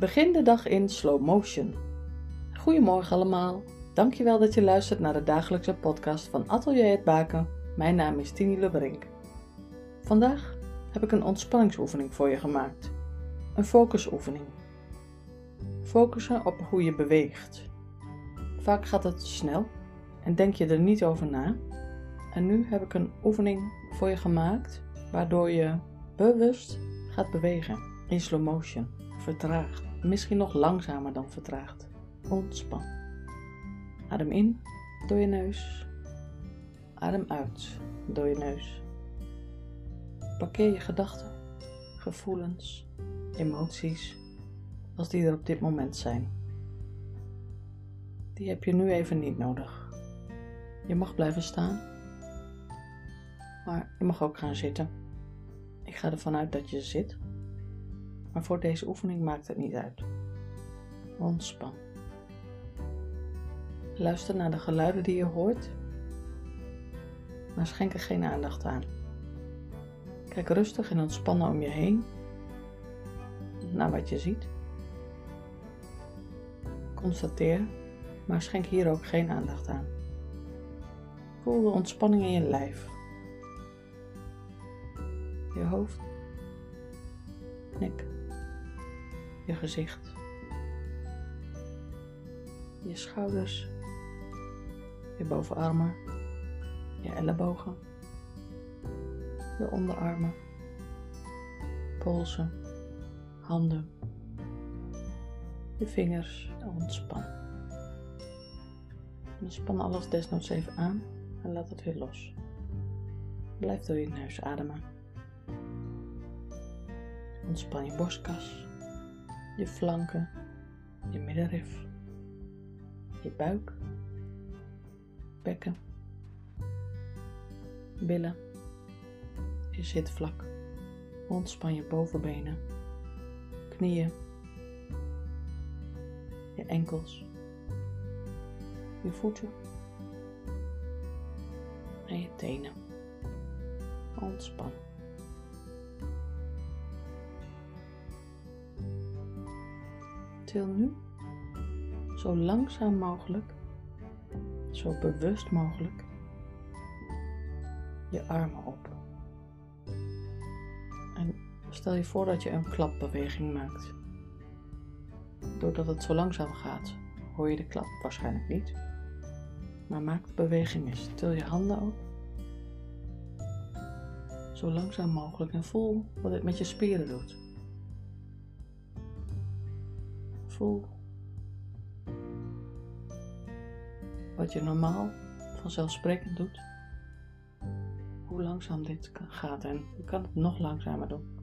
Begin de dag in slow motion. Goedemorgen allemaal. Dankjewel dat je luistert naar de dagelijkse podcast van Atelier het Baken. Mijn naam is Tini Lebrink. Vandaag heb ik een ontspanningsoefening voor je gemaakt. Een focusoefening. Focussen op hoe je beweegt. Vaak gaat het snel en denk je er niet over na. En nu heb ik een oefening voor je gemaakt waardoor je bewust gaat bewegen in slow motion, vertraagd, misschien nog langzamer dan vertraagd. Ontspan. Adem in door je neus. Adem uit door je neus. Parkeer je gedachten, gevoelens, emoties, als die er op dit moment zijn. Die heb je nu even niet nodig. Je mag blijven staan, maar je mag ook gaan zitten. Ik ga ervan uit dat je zit, maar voor deze oefening maakt het niet uit. Ontspan. Luister naar de geluiden die je hoort, maar schenk er geen aandacht aan. Kijk rustig en ontspannen om je heen naar wat je ziet. Constateer, maar schenk hier ook geen aandacht aan. Voel de ontspanning in je lijf. Je hoofd, nek, je gezicht, je schouders, je bovenarmen, je ellebogen, je onderarmen, polsen, handen, je vingers. Ontspan. En span alles desnoods even aan en laat het weer los. Blijf door je neus ademen. Ontspan je borstkas, je flanken, je middenrif, je buik, bekken, billen, je zitvlak. Ontspan je bovenbenen, knieën, je enkels, je voeten. En je tenen. Ontspan. Nu zo langzaam mogelijk, zo bewust mogelijk, je armen op. En stel je voor dat je een klapbeweging maakt. Doordat het zo langzaam gaat, hoor je de klap waarschijnlijk niet. Maar maak de beweging eens. Til je handen op. Zo langzaam mogelijk en voel wat het met je spieren doet. Wat je normaal vanzelfsprekend doet. Hoe langzaam dit gaat en je kan het nog langzamer doen.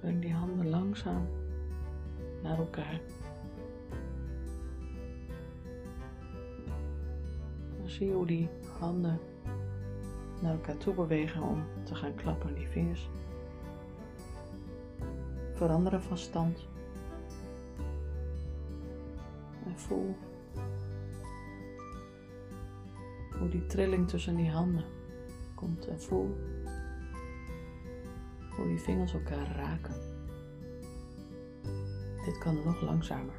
Breng die handen langzaam naar elkaar. Dan zie je hoe die handen naar elkaar toe bewegen om te gaan klappen. Die vingers veranderen van stand. En voel hoe die trilling tussen die handen komt en voel hoe die vingers elkaar raken. Dit kan nog langzamer.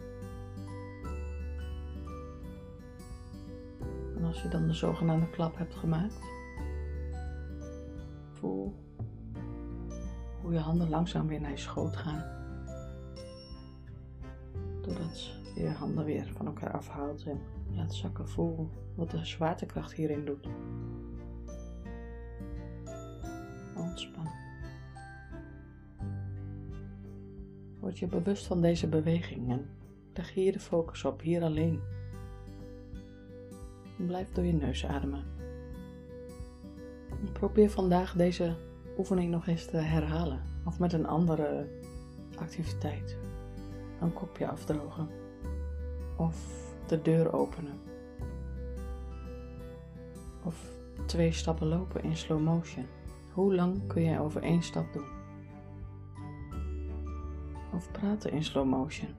En als je dan de zogenaamde klap hebt gemaakt, voel hoe je handen langzaam weer naar je schoot gaan. Doordat je je handen weer van elkaar afhaalt en laat zakken, voel wat de zwaartekracht hierin doet. Ontspan. Word je bewust van deze beweging en leg hier de focus op, hier alleen. En blijf door je neus ademen. En probeer vandaag deze oefening nog eens te herhalen of met een andere activiteit. Een kopje afdrogen of de deur openen of twee stappen lopen in slow motion. Hoe lang kun je over één stap doen? Of praten in slow motion.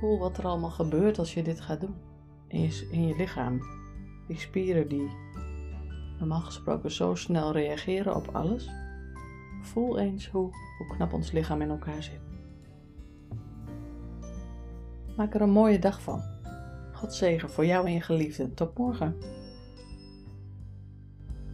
Voel wat er allemaal gebeurt als je dit gaat doen in je lichaam. Die spieren die normaal gesproken zo snel reageren op alles, Voel eens hoe, hoe knap ons lichaam in elkaar zit. Maak er een mooie dag van. God zegen voor jou en je geliefden. Tot morgen.